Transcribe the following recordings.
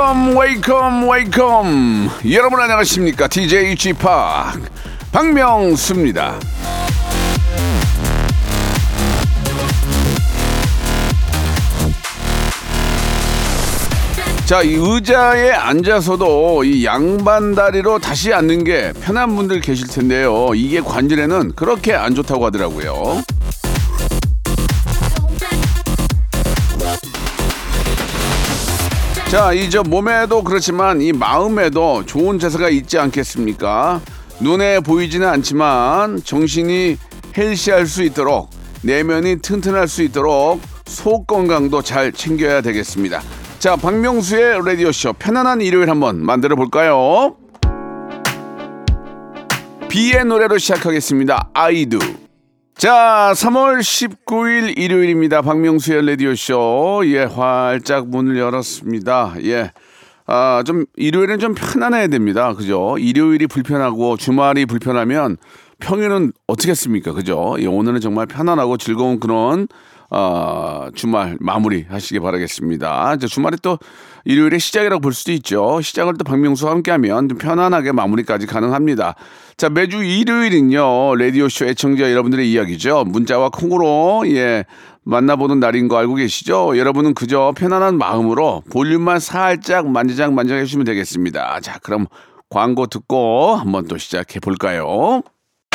Welcome, welcome, welcome. 여러분 안녕하십니까? DJ p 박명수입니다. 자, 이 의자에 앉아서도 이 양반 다리로 다시 앉는 게 편한 분들 계실 텐데요. 이게 관절에는 그렇게 안 좋다고 하더라고요. 자, 이 저 몸에도 그렇지만 이 마음에도 좋은 자세가 있지 않겠습니까? 눈에 보이지는 않지만 정신이 헬시할 수 있도록 내면이 튼튼할 수 있도록 속 건강도 잘 챙겨야 되겠습니다. 자, 박명수의 라디오쇼 편안한 일요일 한번 만들어 볼까요? 비의 노래로 시작하겠습니다. 아이두. 자, 3월 19일 일요일입니다. 박명수의 라디오쇼. 예, 활짝 문을 열었습니다. 예. 아, 좀, 일요일은 좀 편안해야 됩니다. 그죠? 일요일이 불편하고 주말이 불편하면 평일은 어떻겠습니까? 그죠? 예, 오늘은 정말 편안하고 즐거운 그런 어, 주말 마무리 하시기 바라겠습니다. 이제 주말이 또 일요일의 시작이라고 볼 수도 있죠. 시작을 또 박명수와 함께 하면 좀 편안하게 마무리까지 가능합니다. 자, 매주 일요일은요, 라디오 쇼 애청자 여러분들의 이야기죠. 문자와 콩으로, 예, 만나보는 날인 거 알고 계시죠? 여러분은 그저 편안한 마음으로 볼륨만 살짝 만지작 만지작 해주시면 되겠습니다. 자, 그럼 광고 듣고 한번 또 시작해 볼까요?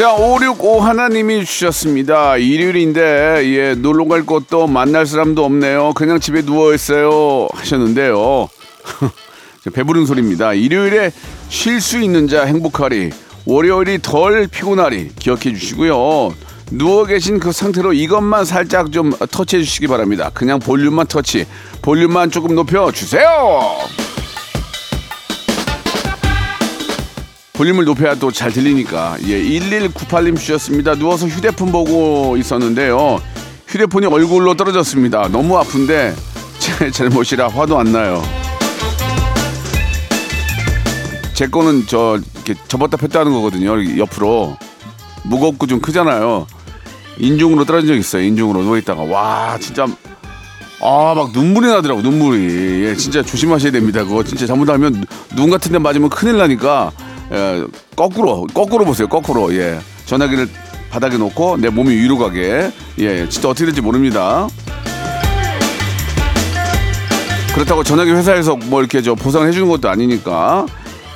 자, 565 하나님이 주셨습니다. 일요일인데, 예, 놀러 갈 곳도 만날 사람도 없네요. 그냥 집에 누워있어요. 하셨는데요. 배부른 소리입니다. 일요일에 쉴 수 있는 자 행복하리. 월요일이 덜 피곤하리. 기억해 주시고요. 누워 계신 그 상태로 이것만 살짝 좀 터치해 주시기 바랍니다. 그냥 볼륨만 터치. 볼륨만 조금 높여 주세요. 볼륨을 높여야 또 잘 들리니까. 예, 1198님 주셨습니다. 누워서 휴대폰 보고 있었는데요. 휴대폰이 얼굴로 떨어졌습니다. 너무 아픈데 제 잘못이라 화도 안 나요. 제 거는 저 이렇게 접었다 폈다 하는 거거든요. 옆으로 무겁고 좀 크잖아요. 인중으로 떨어진 적 있어요. 인중으로 누워 있다가 와 진짜 아 막 눈물이 나더라고 눈물이 예, 진짜 조심하셔야 됩니다. 그거 진짜 잘못하면 눈 같은 데 맞으면 큰일 나니까 예, 거꾸로 거꾸로 보세요. 거꾸로 예 전화기를 바닥에 놓고 내 몸이 위로 가게 예 진짜 어떻게 될지 모릅니다. 그렇다고 전화기 회사에서 뭐 이렇게 저 보상을 해주는 것도 아니니까.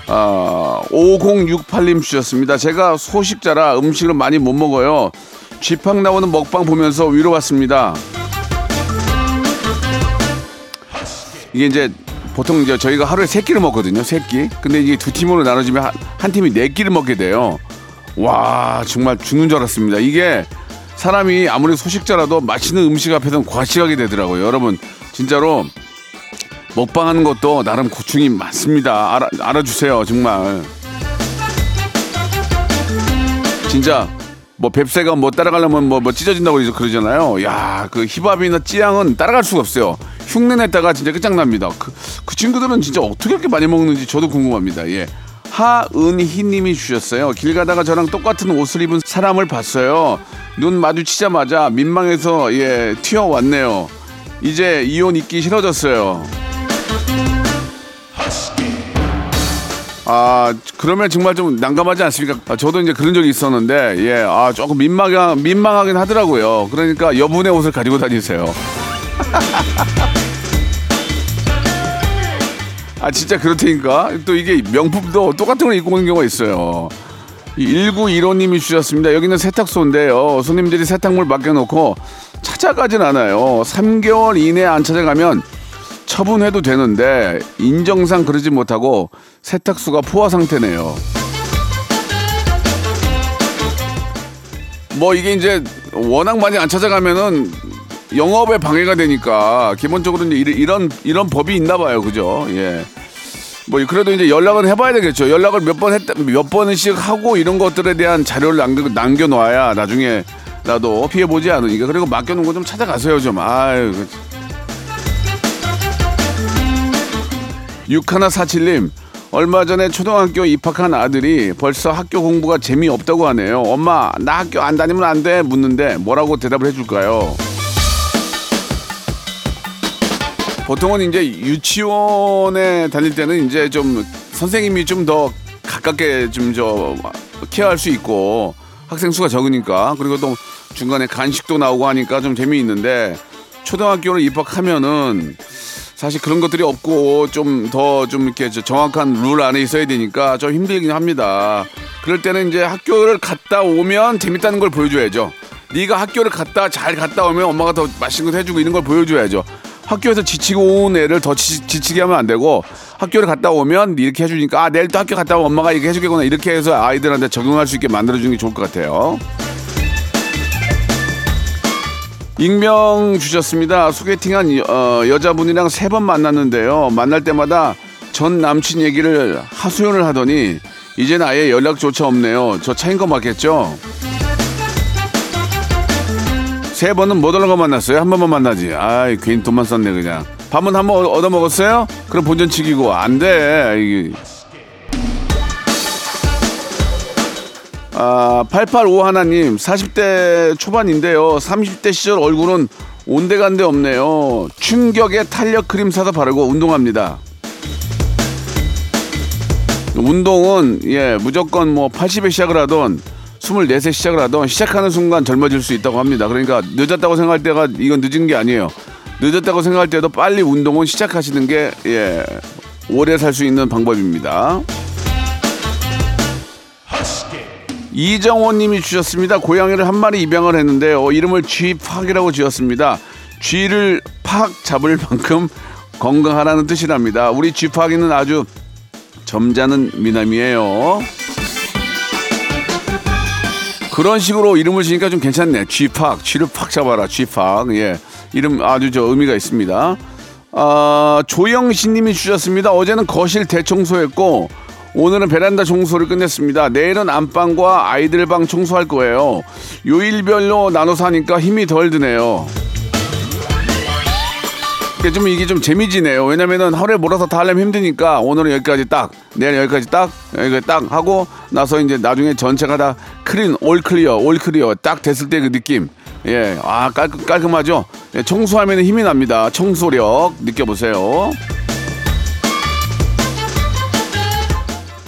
아, 5068님 주셨습니다. 제가 소식자라 음식을 많이 못 먹어요. 쥐팡 나오는 먹방 보면서 위로받습니다. 이게 이제 보통 이제 저희가 하루에 세 끼를 먹거든요. 세 끼. 근데 이게 두 팀으로 나눠지면 한, 한 팀이 네 끼를 먹게 돼요. 와, 정말 죽는 줄 알았습니다. 이게 사람이 아무리 소식자라도 맛있는 음식 앞에서는 과식하게 되더라고요. 여러분, 진짜로 먹방하는 것도 나름 고충이 많습니다. 알아, 알아주세요, 정말. 진짜 뭐 뱁새가 뭐 따라가려면 뭐, 뭐 찢어진다고 그러잖아요. 야, 그 힙합이나 찌양은 따라갈 수가 없어요. 흉내 냈다가 진짜 끝장납니다. 그, 그 친구들은 진짜 어떻게 이렇게 많이 먹는지 저도 궁금합니다. 예. 하은희님이 주셨어요. 길 가다가 저랑 똑같은 옷을 입은 사람을 봤어요. 눈 마주치자마자 민망해서 예 튀어왔네요. 이제 이옷 입기 싫어졌어요. 아 그러면 정말 좀 난감하지 않습니까? 아, 저도 이제 그런 적이 있었는데 예, 아 조금 민망하 민망하긴 하더라고요. 그러니까 여분의 옷을 가지고 다니세요. 아 진짜 그렇다니까 또 이게 명품도 똑같은 걸 입고 오는 경우가 있어요. 1915님이 주셨습니다. 여기는 세탁소인데요. 손님들이 세탁물 맡겨놓고 찾아가진 않아요. 3개월 이내 안 찾아가면 처분해도 되는데 인정상 그러지 못하고 세탁소가 포화 상태네요. 뭐 이게 이제 워낙 많이 안 찾아가면은 영업에 방해가 되니까 기본적으로 이제 이런 이런, 법이 있나 봐요. 그죠? 예. 뭐 그래도 이제 연락은 해봐야 되겠죠. 연락을 몇 번 했다 몇 번씩 하고 이런 것들에 대한 자료를 남겨 남겨놔야 나중에 나도 피해 보지 않으니까 그리고 맡겨놓은 거 좀 찾아가세요 좀. 아유. 그 육하나 사칠님 얼마 전에 초등학교 입학한 아들이 벌써 학교 공부가 재미없다고 하네요. 엄마 나 학교 안 다니면 안 돼 묻는데 뭐라고 대답을 해줄까요? 보통은 이제 유치원에 다닐 때는 이제 좀 선생님이 좀 더 가깝게 좀 저 케어할 수 있고 학생 수가 적으니까 그리고 또 중간에 간식도 나오고 하니까 좀 재미있는데 초등학교를 입학하면은 사실 그런 것들이 없고 좀 더좀 이렇게 정확한 룰 안에 있어야 되니까 좀 힘들긴 합니다. 그럴 때는 이제 학교를 갔다 오면 재밌다는 걸 보여줘야죠. 네가 학교를 갔다 잘 갔다 오면 엄마가 더 맛있는 거 해주고 이런 걸 보여줘야죠. 학교에서 지치고 온 애를 더 지, 치게 하면 안 되고 학교를 갔다 오면 이렇게 해주니까 아 내일 또 학교 갔다 오면 엄마가 이렇게 해주겠구나 이렇게 해서 아이들한테 적응할 수 있게 만들어주는 게 좋을 것 같아요. 익명 주셨습니다. 소개팅한 어, 여자분이랑 세 번 만났는데요. 만날 때마다 전 남친 얘기를 하소연을 하더니 이제는 아예 연락조차 없네요. 저 차인 거 맞겠죠? 세 번은 못 얻은 거 만났어요. 한 번만 만나지. 아이 괜히 돈만 썼네 그냥. 밥은 한 번 얻어 먹었어요? 그럼 본전 치기고 안 돼. 이게. 아, 885 하나님, 40대 초반인데요. 30대 시절 얼굴은 온데간데 없네요. 충격에 탄력 크림 사서 바르고 운동합니다. 운동은, 예, 무조건 뭐 80에 시작을 하던 24세 시작을 하던 시작하는 순간 젊어질 수 있다고 합니다. 그러니까 늦었다고 생각할 때가 이건 늦은 게 아니에요. 늦었다고 생각할 때도 빨리 운동은 시작하시는 게, 예, 오래 살 수 있는 방법입니다. 이정원 님이 주셨습니다. 고양이를 한 마리 입양을 했는데요. 이름을 쥐팍이라고 지었습니다. 쥐를 팍 잡을 만큼 건강하라는 뜻이랍니다. 우리 쥐팍이는 아주 점잖은 미남이에요. 그런 식으로 이름을 지니까 좀 괜찮네. 쥐팍, 쥐를 팍 잡아라. 쥐팍. 예. 이름 아주 저 의미가 있습니다. 아, 조영신 님이 주셨습니다. 어제는 거실 대청소했고 오늘은 베란다 청소를 끝냈습니다. 내일은 안방과 아이들 방 청소할 거예요. 요일별로 나눠서 하니까 힘이 덜 드네요. 좀 이게 좀 재미지네요. 왜냐면은 하루에 몰아서 다 하려면 힘드니까 오늘은 여기까지 딱, 내일 여기까지 딱, 여기 딱 하고 나서 이제 나중에 전체가 다 clean, all clear, all clear 딱 됐을 때 그 느낌. 예, 아 깔끔, 깔끔하죠. 예, 청소하면 힘이 납니다. 청소력 느껴보세요.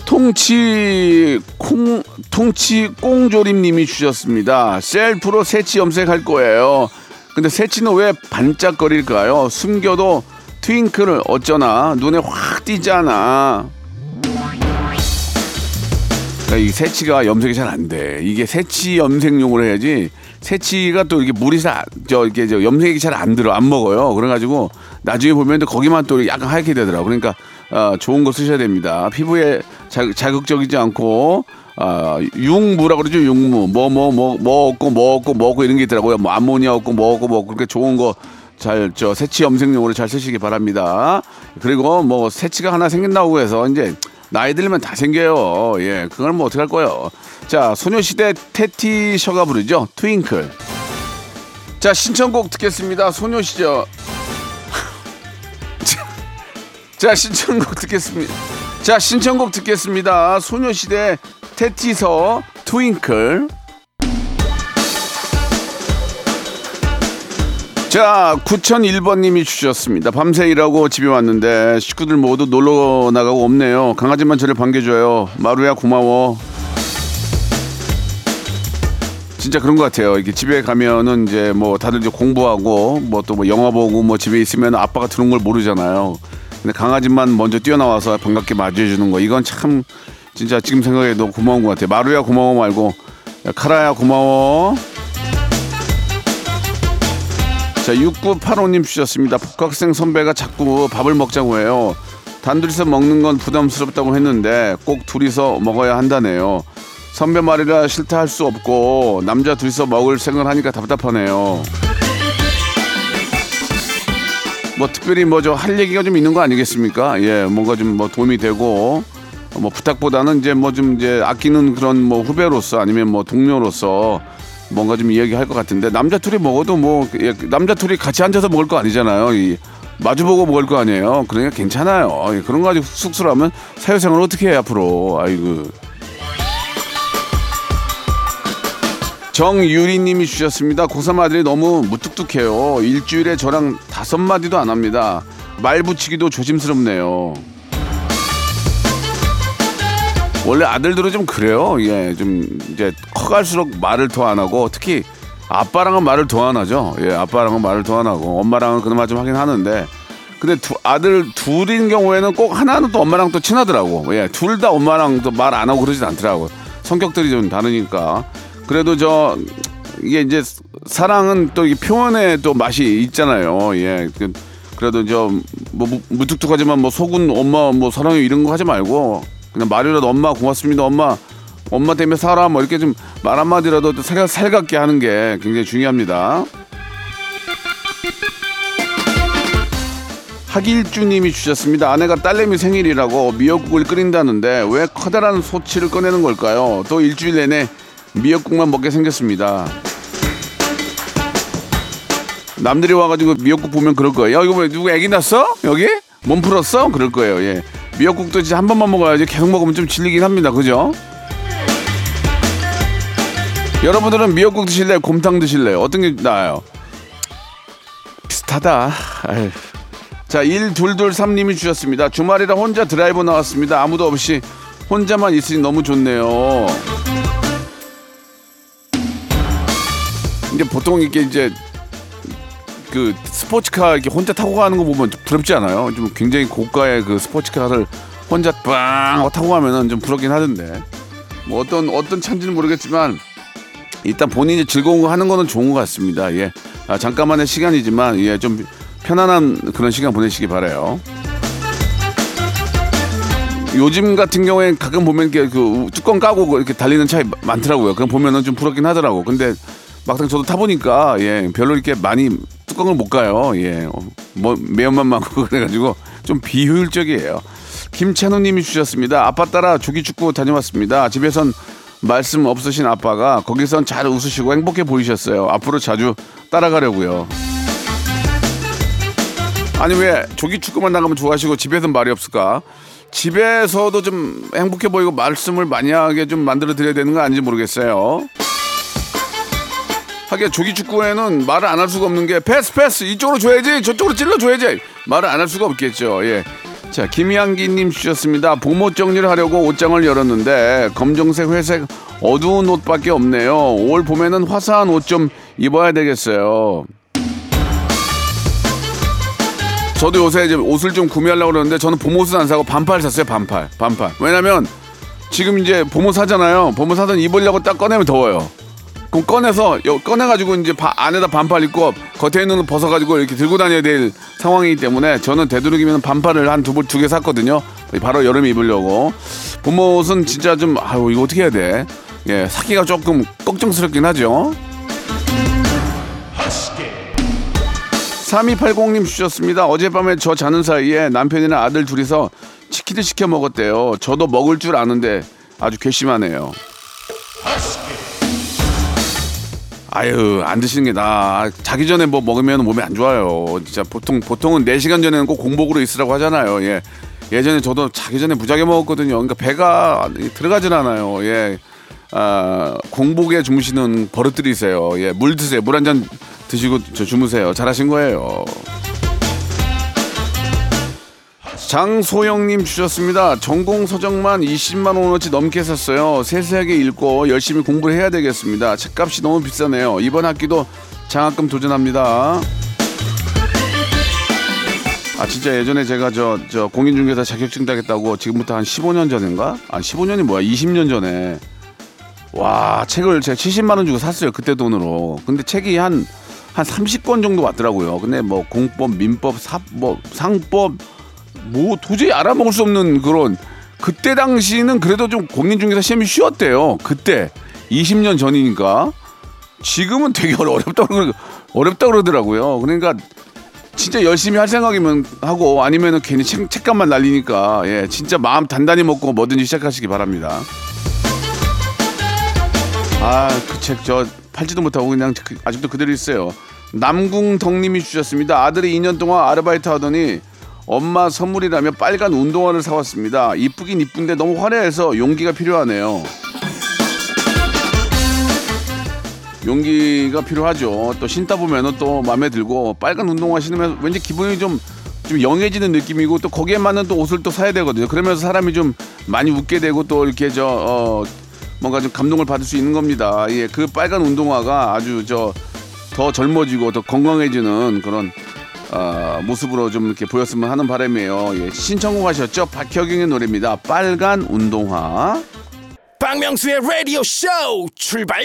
통치 콩 통치 꽁조림님이 주셨습니다. 셀프로 새치 염색할 거예요. 근데 새치는 왜 반짝거릴까요? 숨겨도 트윙클을 어쩌나 눈에 확 띄잖아. 그러니까 이 새치가 염색이 잘 안 돼. 이게 새치 염색용으로 해야지. 새치가 또 이렇게 물이 잘, 저, 이렇게 저 염색이 잘 안 들어, 안 먹어요. 그래가지고 나중에 보면 또 거기만 또 약간 하얗게 되더라고. 그러니까, 어, 좋은 거 쓰셔야 됩니다. 피부에 자, 자극적이지 않고, 아, 융무라고 그러죠, 융무. 뭐, 뭐, 뭐, 뭐 없고, 뭐 없고, 뭐 없고 이런 게 있더라고요. 뭐, 암모니아 없고, 뭐 없고, 뭐 없고, 그렇게 좋은 거 잘, 저, 새치 염색용으로 잘 쓰시기 바랍니다. 그리고 뭐, 새치가 하나 생긴다고 해서 이제 나이 들면 다 생겨요. 예, 그걸 뭐 어떡할 거예요. 자, 소녀시대 테티셔가 부르죠. 트윙클. 자, 신청곡 듣겠습니다. 소녀시절. 자, 자, 신청곡 듣겠습니다. 자, 신청곡 듣겠습니다. 소녀시대 테티서 트윙클. 자, 9001번님이 주셨습니다. 밤새 일하고 집에 왔는데 식구들 모두 놀러 나가고 없네요. 강아지만 저를 반겨줘요. 마루야 고마워. 진짜 그런 것 같아요. 이게 집에 가면은 이제 뭐 다들 이제 공부하고 뭐 또뭐 영화 보고 뭐 집에 있으면 아빠가 들어온 걸 모르잖아요. 근데 강아지만 먼저 뛰어나와서 반갑게 맞이해주는 거 이건 참 진짜 지금 생각해도 고마운 것 같아. 마루야 고마워 말고 야, 카라야 고마워. 자, 6985님 주셨습니다. 복학생 선배가 자꾸 밥을 먹자고 해요. 단둘이서 먹는 건 부담스럽다고 했는데 꼭 둘이서 먹어야 한다네요. 선배 말이라 싫다 할 수 없고 남자 둘이서 먹을 생각을 하니까 답답하네요. 뭐 특별히 뭐 저 할 얘기가 좀 있는 거 아니겠습니까? 예, 뭔가 좀 뭐 도움이 되고 뭐 부탁보다는 이제 뭐 좀 이제 아끼는 그런 뭐 후배로서 아니면 뭐 동료로서 뭔가 좀 이야기할 것 같은데 남자 둘이 먹어도 뭐 예, 남자 둘이 같이 앉아서 먹을 거 아니잖아요. 이 마주보고 먹을 거 아니에요. 그러니까 괜찮아요. 예, 그런 거 가지고 쑥스러우면 사회생활 어떻게 해 앞으로? 아이고. 정유리님이 주셨습니다. 고3 아들이 너무 무뚝뚝해요. 일주일에 저랑 다섯 마디도 안 합니다. 말 붙이기도 조심스럽네요. 원래 아들들은 좀 그래요. 예, 좀 이제 커갈수록 말을 더 안 하고 특히 아빠랑은 말을 더 안 하죠. 예, 아빠랑은 말을 더 안 하고 엄마랑은 그나마 좀 하긴 하는데 근데 두, 아들 둘인 경우에는 꼭 하나는 또 엄마랑 또 친하더라고. 예, 둘 다 엄마랑 또 말 안 하고 그러진 않더라고. 성격들이 좀 다르니까. 그래도 저 이게 이제 사랑은 또 이게 표현에 또 맛이 있잖아요. 예. 그, 그래도 저뭐 무뚝뚝하지만 뭐 속은 엄마 뭐 사랑해 이런 거 하지 말고 그냥 말이라도 엄마 고맙습니다 엄마 엄마 때문에 살아 뭐 이렇게 좀 말 한마디라도 살, 살갑게 하는 게 굉장히 중요합니다. 하길주님이 주셨습니다. 아내가 딸내미 생일이라고 미역국을 끓인다는데 왜 커다란 소치를 꺼내는 걸까요? 또 일주일 내내 미역국만 먹게 생겼습니다. 남들이 와가지고 미역국 보면 그럴 거예요. 야, 이거 뭐 누구 애기 낳았어? 여기? 몸 풀었어? 그럴 거예요. 예. 미역국도 진짜 한 번만 먹어야지 계속 먹으면 좀 질리긴 합니다. 그죠? 여러분들은 미역국 드실래요? 곰탕 드실래요? 어떤 게 나아요? 비슷하다. 아유. 자, 1223님이 주셨습니다. 주말이라 혼자 드라이브 나왔습니다. 아무도 없이 혼자만 있으니 너무 좋네요. 이제 보통 이렇게 이제 그 스포츠카 이렇게 혼자 타고 가는 거 보면 좀 부럽지 않아요? 좀 굉장히 고가의 그 스포츠카를 혼자 빵 타고 가면은 좀 부럽긴 하던데. 뭐 어떤 어떤 차인지는 모르겠지만 일단 본인이 즐거운 거 하는 거는 좋은 것 같습니다. 예. 아, 잠깐만의 시간이지만 예, 좀 편안한 그런 시간 보내시기 바래요. 요즘 같은 경우에 가끔 보면 이렇게 그 뚜껑 까고 이렇게 달리는 차 많더라고요. 그럼 보면은 좀 부럽긴 하더라고. 근데 막상 저도 타보니까 예 별로 이렇게 많이 뚜껑을 못 가요. 예, 어, 뭐 매운맛 많고 그래가지고 좀 비효율적이에요. 김찬우님이 주셨습니다. 아빠 따라 조기축구 다녀왔습니다. 집에선 말씀 없으신 아빠가 거기선 잘 웃으시고 행복해 보이셨어요. 앞으로 자주 따라가려고요. 아니 왜 조기 축구만 나가면 좋아하시고 집에서는 말이 없을까? 집에서도 좀 행복해 보이고 말씀을 많이 하게 좀 만들어 드려야 되는 거 아닌지 모르겠어요. 하긴 조기 축구에는 말을 안 할 수가 없는 게 패스 패스 이쪽으로 줘야지 저쪽으로 찔러 줘야지 말을 안 할 수가 없겠죠. 예. 자 김양기님 주셨습니다. 봄옷 정리를 하려고 옷장을 열었는데 검정색, 회색, 어두운 옷밖에 없네요. 올 봄에는 화사한 옷 좀 입어야 되겠어요. 저도 요새 이제 옷을 좀 구매하려고 그러는데 저는 봄옷은 안 사고 반팔 샀어요. 반팔, 반팔. 왜냐면 지금 이제 봄옷 사잖아요. 봄옷 사던 입으려고 딱 꺼내면 더워요. 그럼 꺼내서 여- 꺼내가지고 이제 바- 안에다 반팔 입고 겉에 있는 거 벗어가지고 이렇게 들고 다녀야 될 상황이기 때문에 저는 되도록이면 반팔을 한두두개 샀거든요. 바로 여름에 입으려고. 봄옷은 진짜 좀 아유 이거 어떻게 해야 돼? 예, 사기가 조금 걱정스럽긴 하죠. 3280님 주셨습니다. 어젯밤에 저 자는 사이에 남편이나 아들 둘이서 치킨을 시켜 먹었대요. 저도 먹을 줄 아는데 아주 괘씸하네요. 아유 안 드시는 게 나아. 자기 전에 뭐 먹으면 몸에 안 좋아요. 진짜 보통 보통은 4 시간 전에는 꼭 공복으로 있으라고 하잖아요. 예. 예전에 저도 자기 전에 무지하게 먹었거든요. 그러니까 배가 들어가질 않아요. 예. 아, 공복에 주무시는 버릇들이 있어요. 예. 물 드세요. 물 한 잔 드시고 저 주무세요. 잘하신 거예요. 장소영님 주셨습니다. 전공 서적만 20만 원어치 넘게 샀어요. 세세하게 읽고 열심히 공부를 해야 되겠습니다. 책값이 너무 비싸네요. 이번 학기도 장학금 도전합니다. 아 진짜 예전에 제가 저 저 공인중개사 자격증 따겠다고 지금부터 한 15년 전인가? 아 15년이 뭐야? 20년 전에 와 책을 제가 70만 원 주고 샀어요 그때 돈으로. 근데 책이 한한 30권 정도 왔더라고요. 근데 뭐 공법, 민법, 사법, 상법 뭐 도저히 알아먹을 수 없는 그런 그때 당시는 그래도 좀 공인중개사 시험이 쉬웠대요. 그때 20년 전이니까 지금은 되게 어렵다 고 어렵다 그러더라고요. 그러니까 진짜 열심히 할 생각이면 하고 아니면은 괜히 책, 책값만 날리니까 예 진짜 마음 단단히 먹고 뭐든지 시작하시기 바랍니다. 아 그 책 저 팔지도 못하고 그냥 그- 아직도 그대로 있어요. 남궁덕님이 주셨습니다. 아들이 2년 동안 아르바이트 하더니 엄마 선물이라며 빨간 운동화를 사왔습니다. 이쁘긴 이쁜데 너무 화려해서 용기가 필요하네요. 용기가 필요하죠. 또 신다 보면은 또 마음에 들고 빨간 운동화 신으면 왠지 기분이 좀, 좀 영해지는 느낌이고 또 거기에 맞는 또 옷을 또 사야 되거든요. 그러면서 사람이 좀 많이 웃게 되고 또 이렇게 저, 어, 뭔가 좀 감동을 받을 수 있는 겁니다. 예, 그 빨간 운동화가 아주 저 더 젊어지고 더 건강해지는 그런 어, 모습으로 좀 이렇게 보였으면 하는 바람이에요. 예, 신청곡 하셨죠? 박혁영의 노래입니다. 빨간 운동화. 박명수의 라디오 쇼 출발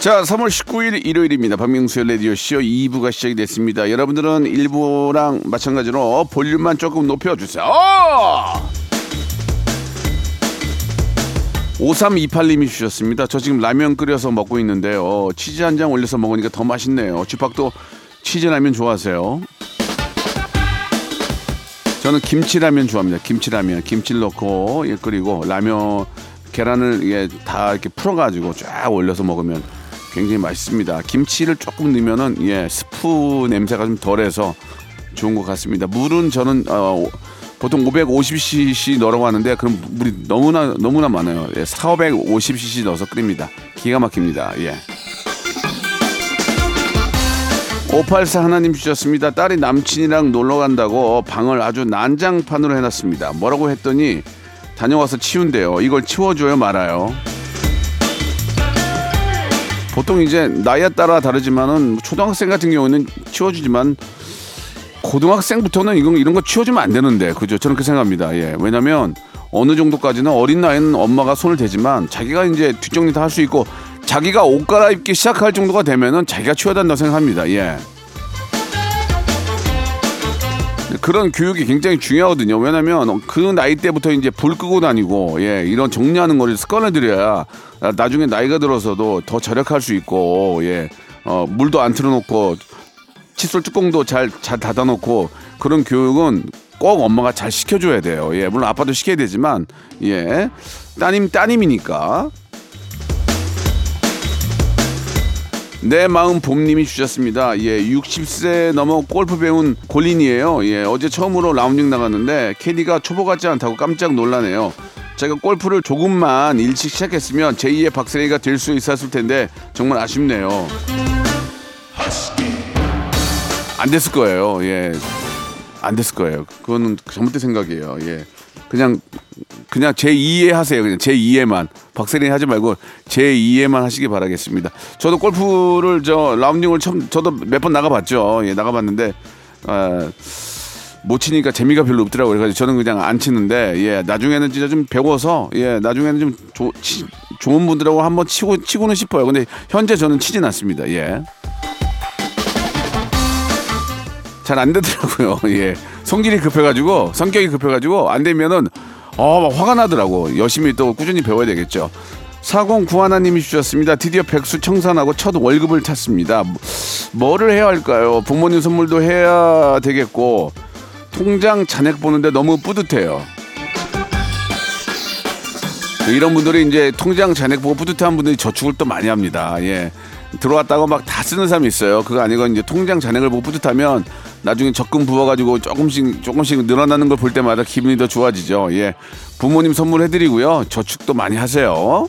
자, 3월 19일 일요일입니다. 박명수의 라디오쇼 2부가 시작이 됐습니다. 여러분들은 1부랑 마찬가지로 볼륨만 조금 높여주세요. 5328님이 주셨습니다. 저 지금 라면 끓여서 먹고 있는데요. 치즈 한 장 올려서 먹으니까 더 맛있네요. 쥐팍도 치즈 라면 좋아하세요? 저는 김치라면 좋아합니다. 김치라면. 김치를 넣고 예, 끓이고 라면 계란을 예, 다 이렇게 풀어가지고 쫙 올려서 먹으면 굉장히 맛있습니다. 김치를 조금 넣으면은 예, 스프 냄새가 좀 덜해서 좋은 것 같습니다. 물은 저는 어, 보통 550cc 넣으라고 하는데 그럼 물이 너무나 너무나 많아요. 예, 450cc 넣어서 끓입니다. 기가 막힙니다. 예. 584 하나님 주셨습니다. 딸이 남친이랑 놀러 간다고 방을 아주 난장판으로 해놨습니다. 뭐라고 했더니 다녀와서 치운대요. 이걸 치워줘요 말아요. 보통 이제 나이에 따라 다르지만은 초등학생 같은 경우는 치워주지만 고등학생부터는 이건 이런 거 치워주면 안 되는데 그죠? 저는 그렇게 생각합니다. 예, 왜냐면 어느 정도까지는 어린 나이는 엄마가 손을 대지만 자기가 이제 뒷정리 다 할 수 있고 자기가 옷 갈아입기 시작할 정도가 되면은 자기가 치워야 된다고 생각합니다. 예. 그런 교육이 굉장히 중요하거든요. 왜냐면 그 나이 때부터 이제 불 끄고 다니고 예, 이런 정리하는 거를 습관을 들여야 나중에 나이가 들어서도 더 절약할 수 있고 예. 어, 물도 안 틀어놓고 칫솔 뚜껑도 잘, 잘 닫아놓고 그런 교육은 꼭 엄마가 잘 시켜줘야 돼요. 예, 물론 아빠도 시켜야 되지만, 예. 따님, 따님이니까. 내 마음 봄님이 주셨습니다. 예, 60세 넘어 골프 배운 골린이에요. 예, 어제 처음으로 라운딩 나갔는데 캐디가 초보 같지 않다고 깜짝 놀라네요. 제가 골프를 조금만 일찍 시작했으면 제2의 박세리가 될 수 있었을 텐데 정말 아쉽네요. 안 됐을 거예요. 예. 안 됐을 거예요. 그거는 잘못된 생각이에요. 예. 그냥 그냥 제 2에 하세요. 그냥 제 2에만 박세린 하지 말고 제 2에만 하시기 바라겠습니다. 저도 골프를 저 라운딩을 처음 저도 몇 번 나가봤죠. 예, 나가봤는데 아, 못 치니까 재미가 별로 없더라고요. 그래서 저는 그냥 안 치는데 예, 나중에는 진짜 좀 배워서 예, 나중에는 좀 조, 치, 좋은 분들하고 한번 치고 치고는 싶어요. 근데 현재 저는 치진 않습니다. 예. 잘 안 되더라고요. 예. 성질이 급해가지고 성격이 급해가지고 안 되면은 어 화가 나더라고. 열심히 또 꾸준히 배워야 되겠죠. 4091님이 주셨습니다. 드디어 백수 청산하고 첫 월급을 탔습니다. 뭐를 해야 할까요? 부모님 선물도 해야 되겠고 통장 잔액 보는데 너무 뿌듯해요. 이런 분들이 이제 통장 잔액 보고 뿌듯한 분들이 저축을 또 많이 합니다. 예. 들어왔다고 막 다 쓰는 사람이 있어요. 그거 아니고 이제 통장 잔액을 보고 뿌듯하면 나중에 적금 부어가지고 조금씩 조금씩 늘어나는 걸 볼 때마다 기분이 더 좋아지죠. 예. 부모님 선물해드리고요. 저축도 많이 하세요.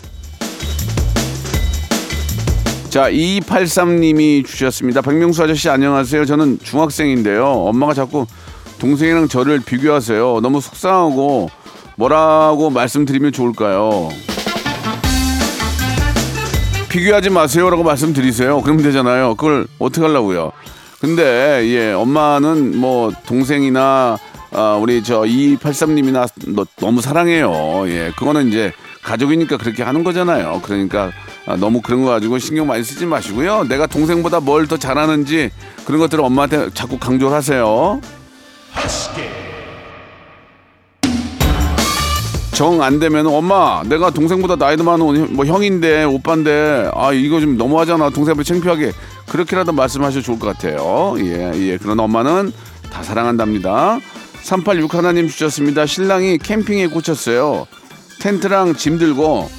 자, 2283님이 주셨습니다. 박명수 아저씨 안녕하세요. 저는 중학생인데요. 엄마가 자꾸 동생이랑 저를 비교하세요. 너무 속상하고 뭐라고 말씀드리면 좋을까요? 비교하지 마세요라고 말씀드리세요. 그러면 되잖아요. 그걸 어떻게 하려고요? 근데 예 엄마는 뭐 동생이나 아, 우리 저 2283님이나 너무 사랑해요. 예 그거는 이제 가족이니까 그렇게 하는 거잖아요. 그러니까 아, 너무 그런 거 가지고 신경 많이 쓰지 마시고요. 내가 동생보다 뭘 더 잘하는지 그런 것들을 엄마한테 자꾸 강조를 하세요. 정 안 되면 엄마 내가 동생보다 나이도 많은 뭐 형인데 오빠인데 아 이거 좀 너무하잖아. 동생한테 창피하게. 그렇게라도 말씀하셔도 좋을 것 같아요. 예예. 그런 엄마는 다 사랑한답니다. 386 하나님 주셨습니다. 신랑이 캠핑에 꽂혔어요. 텐트랑 짐 들고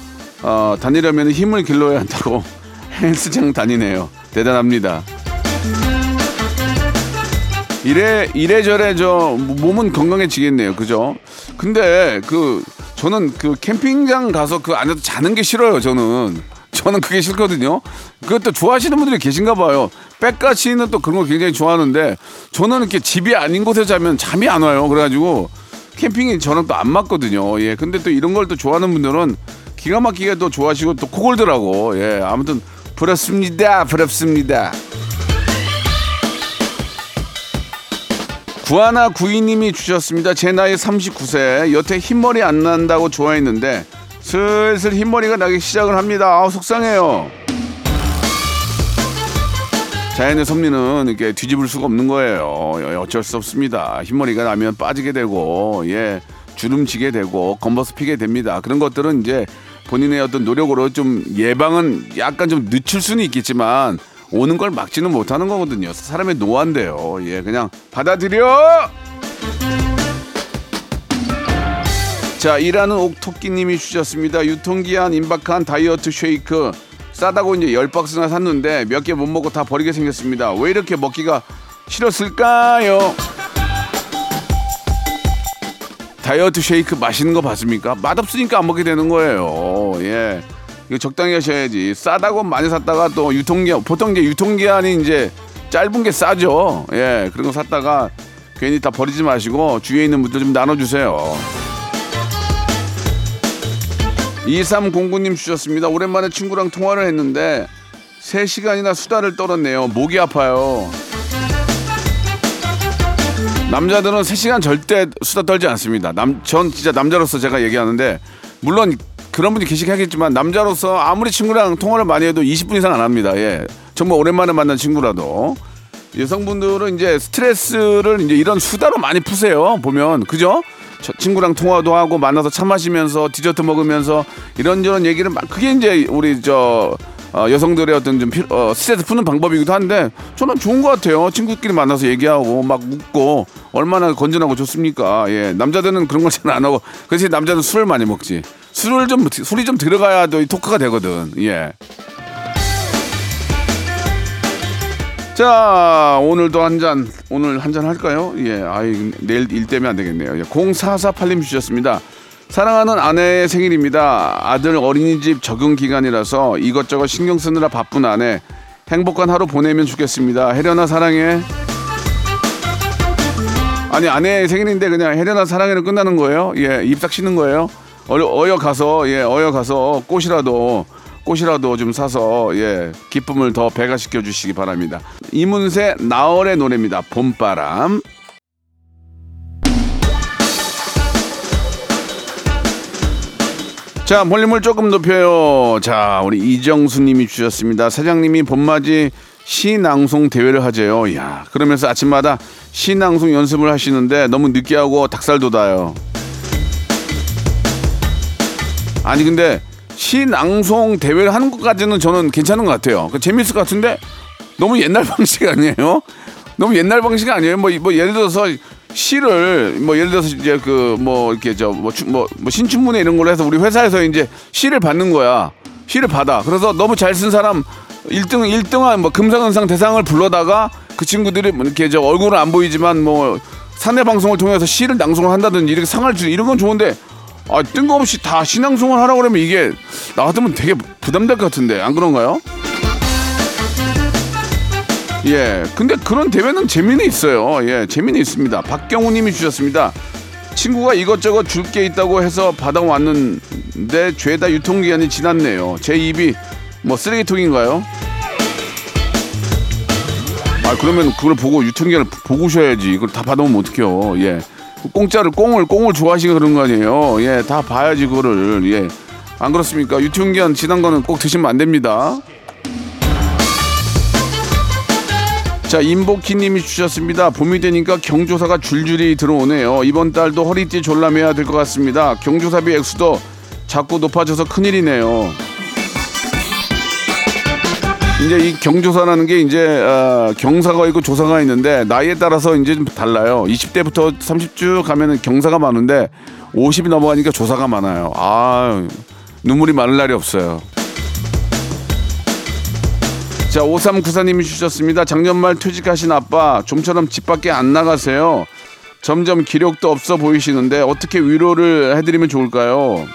어, 다니려면 힘을 길러야 한다고 헬스장 다니네요. 대단합니다. 이래 이래저래 저 몸은 건강해지겠네요. 그죠? 근데 그 저는 그 캠핑장 가서 그 안에서 자는 게 싫어요. 저는 저는 그게 싫거든요. 그것도 좋아하시는 분들이 계신가 봐요. 백가시는 또 그런 거 굉장히 좋아하는데 저는 이렇게 집이 아닌 곳에 자면 잠이 안 와요. 그래가지고 캠핑이 저는 또안 맞거든요. 예. 근데 또 이런 걸 또 좋아하는 분들은 기가 막히게 또 좋아하시고 또 코골더라고. 예. 아무튼 부럽습니다. 부럽습니다. 구하나 구이님이 주셨습니다. 제 나이 39세. 여태 흰머리 안 난다고 좋아했는데 슬슬 흰머리가 나기 시작을 합니다. 아우 속상해요. 자연의 섭리는 이렇게 뒤집을 수가 없는 거예요. 어쩔 수 없습니다. 흰머리가 나면 빠지게 되고 예 주름지게 되고 검버스 피게 됩니다. 그런 것들은 이제 본인의 어떤 노력으로 좀 예방은 약간 좀 늦출 수는 있겠지만 오는 걸 막지는 못하는 거거든요. 사람의 노화인데요. 예, 그냥 받아들여! 자, 일하는 옥토끼님이 주셨습니다. 유통기한 임박한 다이어트 쉐이크. 싸다고 이제 열 박스나 샀는데 몇 개 못 먹고 다 버리게 생겼습니다. 왜 이렇게 먹기가 싫었을까요? 다이어트 쉐이크 맛있는 거 봤습니까? 맛없으니까 안 먹게 되는 거예요. 예. 이거 적당히 하셔야지. 싸다고 많이 샀다가 또 유통기한, 보통 이제 유통기한이 이제 짧은 게 싸죠. 예. 그런 거 샀다가 괜히 다 버리지 마시고 주위에 있는 분들 좀 나눠주세요. 2309님 주셨습니다. 오랜만에 친구랑 통화를 했는데 3시간이나 수다를 떨었네요. 목이 아파요. 남자들은 3시간 절대 수다 떨지 않습니다. 남, 전 진짜 남자로서 제가 얘기하는데 물론 그런 분이 계시긴 하겠지만 남자로서 아무리 친구랑 통화를 많이 해도 20분 이상 안 합니다. 예. 정말 오랜만에 만난 친구라도. 여성분들은 이제 스트레스를 이제 이런 수다로 많이 푸세요. 보면. 그죠? 저 친구랑 통화도 하고 만나서 차 마시면서 디저트 먹으면서 이런저런 얘기를 막 그게 이제 우리 저 어, 여성들의 어떤 좀 필- 어, 스트레스 푸는 방법이기도 한데 저는 좋은 것 같아요. 친구끼리 만나서 얘기하고 막 웃고 얼마나 건전하고 좋습니까? 예, 남자들은 그런 걸 잘 안 하고 그래서 남자는 술을 많이 먹지. 술을 좀 술이 좀 들어가야 또이 토크가 되거든. 예. 자, 오늘도 한 잔, 오늘 한 잔 할까요? 예, 아이, 내일 일 때문에 안 되겠네요. 예, 0448님 주셨습니다. 사랑하는 아내의 생일입니다. 아들 어린이집 적응 기간이라서 이것저것 신경 쓰느라 바쁜 아내. 행복한 하루 보내면 좋겠습니다. 혜련아 사랑해. 아니 아내의 생일인데 그냥 혜련아 사랑해로 끝나는 거예요? 예, 입싹 쉬는 거예요? 어여, 가서 예, 어여 가서 꽃이라도 꽃이라도 좀 사서 예, 기쁨을 더 배가시켜 주시기 바랍니다. 이문세 나얼의 노래입니다. 봄바람. 자, 볼륨을 조금 높여요. 자, 우리 이정수 님이 주셨습니다. 사장님이 봄맞이 시낭송 대회를 하재요. 야, 그러면서 아침마다 시낭송 연습을 하시는데 너무 느끼하고 닭살 돋아요. 아니 근데 시낭송 대회를 하는 것까지는 저는 괜찮은 것 같아요. 그 재밌을 것 같은데 너무 옛날 방식 아니에요? 너무 옛날 방식 아니에요? 뭐, 뭐 예를 들어서 시를 뭐 예를 들어서 이제 그 뭐 이렇게 저뭐 뭐, 뭐 신춘문예 이런 걸로 해서 우리 회사에서 이제 시를 받는 거야. 시를 받아. 그래서 너무 잘 쓴 사람 1등 1등한 뭐 금상은상 대상을 불러다가 그 친구들이 뭐 이렇게 저 얼굴은 안 보이지만 뭐 사내 방송을 통해서 시를 낭송을 한다든지 이렇게 상을 주 이런 건 좋은데 아 뜬금없이 다 신앙송을 하라고 그러면 이게 나 같으면 되게 부담될 것 같은데 안 그런가요? 예, 근데 그런 대회는 재미는 있어요. 예, 재미는 있습니다. 박경우 님이 주셨습니다. 친구가 이것저것 줄 게 있다고 해서 받아왔는데 죄다 유통기한이 지났네요. 제 입이 뭐 쓰레기통인가요? 아 그러면 그걸 보고 유통기한을 보고 오셔야지. 이걸 다 받아오면 어떡해요. 예. 공짜를 꽁을 꽁을 좋아하시고 그런 거 아니에요. 예, 다 봐야지 그거를. 예. 안 그렇습니까? 유통기한 지난 거는 꼭 드시면 안 됩니다. 자, 임복희 님이 주셨습니다. 봄이 되니까 경조사가 줄줄이 들어오네요. 이번 달도 허리띠 졸라매야 될 것 같습니다. 경조사비 액수도 자꾸 높아져서 큰일이네요. 이제 이 경조사라는 게 이제 어, 경사가 있고 조사가 있는데 나이에 따라서 이제 좀 달라요. 20대부터 30주 가면은 경사가 많은데 50이 넘어가니까 조사가 많아요. 아 눈물이 마를 날이 없어요. 자, 5394님이 주셨습니다. 작년 말 퇴직하신 아빠, 좀처럼 집 밖에 안 나가세요. 점점 기력도 없어 보이시는데 어떻게 위로를 해드리면 좋을까요?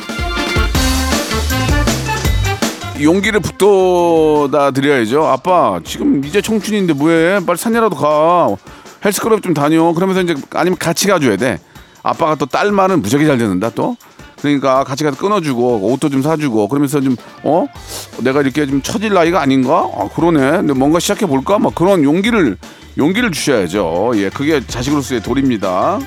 용기를 북돋아 드려야죠. 아빠, 지금 이제 청춘인데 뭐해? 빨리 산이라도 가. 헬스클럽 좀 다녀. 그러면서 이제 아니면 같이 가줘야 돼. 아빠가 또 딸 말은 무지하게 잘 듣는다 또. 그러니까 같이 가서 끊어주고 옷도 좀 사주고 그러면서 좀 어 내가 이렇게 좀 처질 나이가 아닌가? 아 그러네. 근데 뭔가 시작해 볼까? 막 그런 용기를 용기를 주셔야죠. 예, 그게 자식으로서의 도리입니다.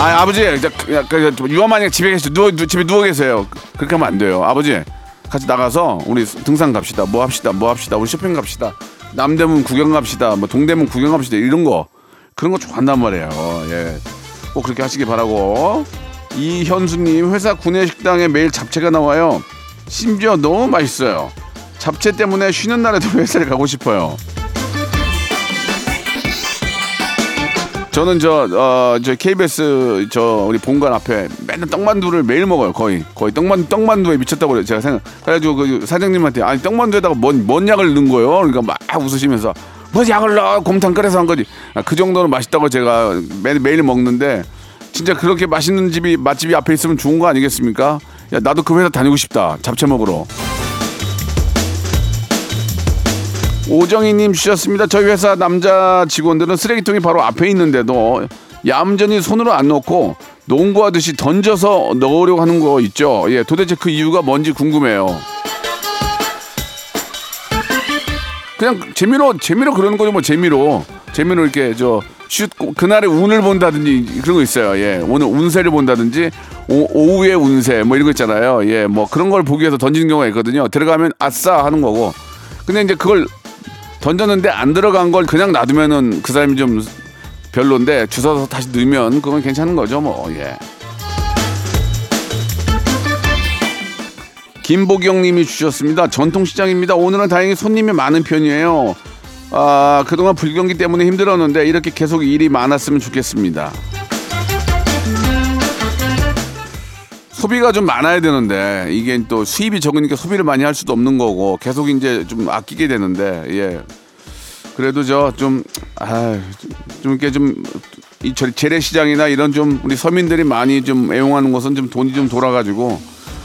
아 아버지 저, 그, 그, 그, 유아마냥 집에 계시 누워 누, 집에 누워 계세요. 그렇게 하면 안 돼요. 아버지 같이 나가서 우리 등산 갑시다. 뭐 합시다. 뭐 합시다. 우리 쇼핑 갑시다. 남대문 구경 갑시다. 뭐 동대문 구경 갑시다. 이런 거 그런 거 좋아한단 말이에요. 예. 꼭 그렇게 하시기 바라고. 이현수님 회사 구내식당에 매일 잡채가 나와요. 심지어 너무 맛있어요. 잡채 때문에 쉬는 날에도 회사를 가고 싶어요. 저는 저, 어, 저 KBS 저 우리 본관 앞에 맨날 떡만두를 매일 먹어요. 거의. 거의 떡만, 떡만두에 미쳤다고 그래요. 제가 생각, 그래가지고 그 사장님한테 아니 떡만두에다가 뭔, 뭔 약을 넣은 거예요. 그러니까 막 웃으시면서 뭐 약을 넣어 곰탕 끓여서 한 거지. 아, 그 정도로 맛있다고 제가 매, 매일 먹는데 진짜 그렇게 맛있는 집이 맛집이 앞에 있으면 좋은 거 아니겠습니까? 야 나도 그 회사 다니고 싶다. 잡채 먹으러. 오정희님 주셨습니다. 저희 회사 남자 직원들은 쓰레기통이 바로 앞에 있는데도 얌전히 손으로 안 넣고 농구하듯이 던져서 넣으려고 하는 거 있죠. 예, 도대체 그 이유가 뭔지 궁금해요. 그냥 재미로 재미로 그러는 거죠. 뭐 재미로 재미로 이렇게 저 슛 그날의 운을 본다든지 그런 거 있어요. 예, 오늘 운세를 본다든지 오, 오후의 운세 뭐 이런 거 있잖아요. 예, 뭐 그런 걸 보기 위해서 던지는 경우가 있거든요. 들어가면 아싸 하는 거고. 근데 이제 그걸 던졌는데 안 들어간 걸 그냥 놔두면은 그 사람이 좀 별론데 주워서 다시 넣으면 그건 괜찮은 거죠 뭐 예. 김보경님이 주셨습니다. 전통시장입니다. 오늘은 다행히 손님이 많은 편이에요. 아 그동안 불경기 때문에 힘들었는데 이렇게 계속 일이 많았으면 좋겠습니다. 소비가 좀 많아야 되는데 이게 또 수입이 적으니까 소비를 많이 할 수도 없는 거고 계속 이제 좀 아끼게 되는데 예 그래도 저좀아좀 이렇게 좀이 재래시장이나 이런 좀 우리 서민들이 많이 좀 애용하는 것은 좀 돈이 좀 돌아가지고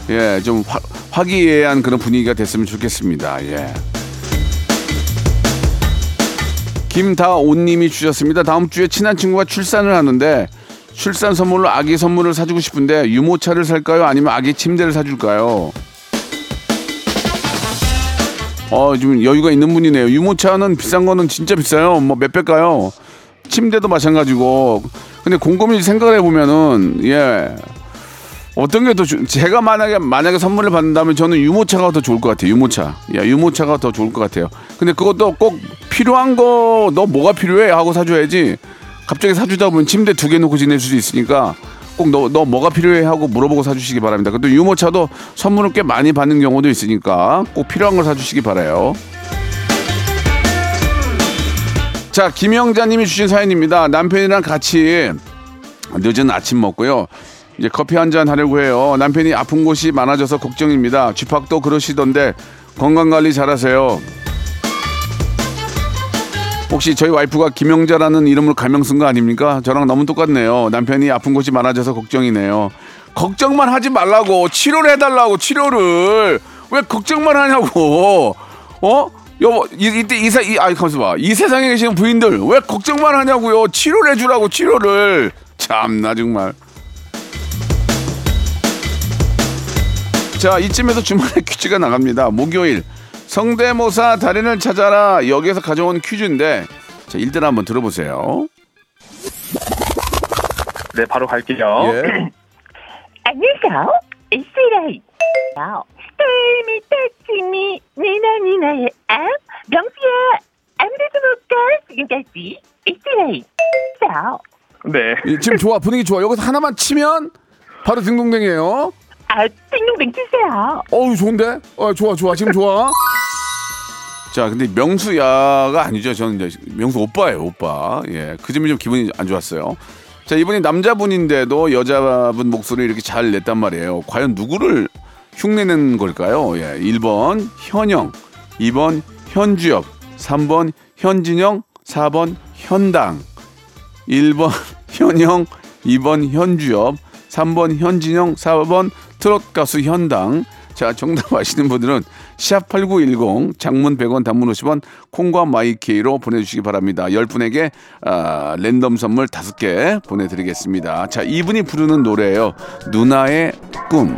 예좀 화기애애한 그런 분위기가 됐으면 좋겠습니다 예. 김다온님이 주셨습니다. 다음 주에 친한 친구가 출산을 하는데 출산 선물로 아기 선물을 사주고 싶은데 유모차를 살까요? 아니면 아기 침대를 사줄까요? 어, 좀 여유가 있는 분이네요. 유모차는 비싼 거는 진짜 비싸요. 뭐 몇 배가요? 침대도 마찬가지고. 근데 곰곰이 생각을 해보면은, 예. 어떤 게 더, 제가 만약에, 만약에 선물을 받는다면 저는 유모차가 더 좋을 것 같아요. 유모차. 예, 유모차가 더 좋을 것 같아요. 근데 그것도 꼭 필요한 거, 너 뭐가 필요해? 하고 사줘야지. 갑자기 사주다 보면 침대 두 개 놓고 지낼 수도 있으니까 꼭 너 너 뭐가 필요해 하고 물어보고 사주시기 바랍니다. 그래도 유모차도 선물을 꽤 많이 받는 경우도 있으니까 꼭 필요한 걸 사주시기 바라요. 자 김영자님이 주신 사연입니다. 남편이랑 같이 늦은 아침 먹고요. 이제 커피 한 잔 하려고 해요. 남편이 아픈 곳이 많아져서 걱정입니다. 쥐팍도 그러시던데 건강 관리 잘하세요. 혹시 저희 와이프가 김영자라는 이름으로 가명 쓴 거 아닙니까? 저랑 너무 똑같네요. 남편이 아픈 곳이 많아져서 걱정이네요. 걱정만 하지 말라고. 치료를 해달라고 치료를. 왜 걱정만 하냐고. 어? 여보 이, 이때 이사 이 아이 가만있어 봐이 세상에 계시는 부인들 왜 걱정만 하냐고요. 치료를 해주라고 치료를. 참나 정말. 자, 이쯤에서 주말에 퀴즈가 나갑니다. 목요일 성대모사 달인을 찾아라 여기에서 가져온 퀴즈인데 자, 일단 한번 들어보세요. 네, 바로 갈게요. 예. 안녕하세요. 이스라엘. 똘미 따지미 니나 니나의 암 명수야 아무래도 못가 지금까지 이스라엘. 자, 네. 예, 지금 좋아 분위기 좋아. 여기서 하나만 치면 바로 딩동댕이에요. 아 띵동댕 치세요. 어우 좋은데? 어 좋아 좋아 지금 좋아. 자 근데 명수야가 아니죠. 저는 이제 명수 오빠예요 오빠. 예, 그 점이 좀 기분이 안 좋았어요. 자 이분이 남자분인데도 여자분 목소리 이렇게 잘 냈단 말이에요. 과연 누구를 흉내낸 걸까요? 예, 1번 현영, 2번 현주엽, 3번 현진영, 4번 현당. 1번 현영, 2번 현주엽, 3번 현진영, 4번 트롯 가수 현당. 자, 정답 아시는 분들은 샵8910 장문 100원 단문 50원 콩과 마이케이로 보내주시기 바랍니다. 10분에게 아, 랜덤 선물 5개 보내드리겠습니다. 자, 이분이 부르는 노래예요. 누나의 꿈.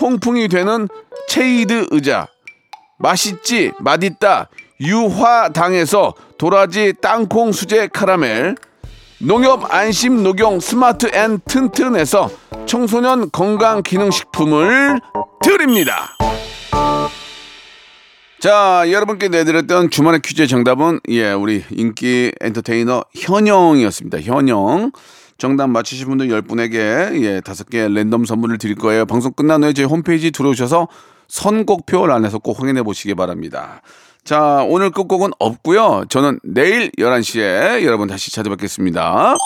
통풍이 되는 체이드 의자, 맛있지 맛있다 유화당에서 도라지 땅콩 수제 카라멜, 농협 안심 녹용 스마트 앤 튼튼에서 청소년 건강 기능식품을 드립니다. 자, 여러분께 내드렸던 주말의 퀴즈의 정답은 예, 우리 인기 엔터테이너 현영이었습니다. 현영. 정답 맞히신 분들 10분에게 예, 5개 랜덤 선물을 드릴 거예요. 방송 끝난 후에 저희 홈페이지 들어오셔서 선곡표 안에서 꼭 확인해 보시기 바랍니다. 자, 오늘 끝곡은 없고요. 저는 내일 11시에 여러분 다시 찾아뵙겠습니다.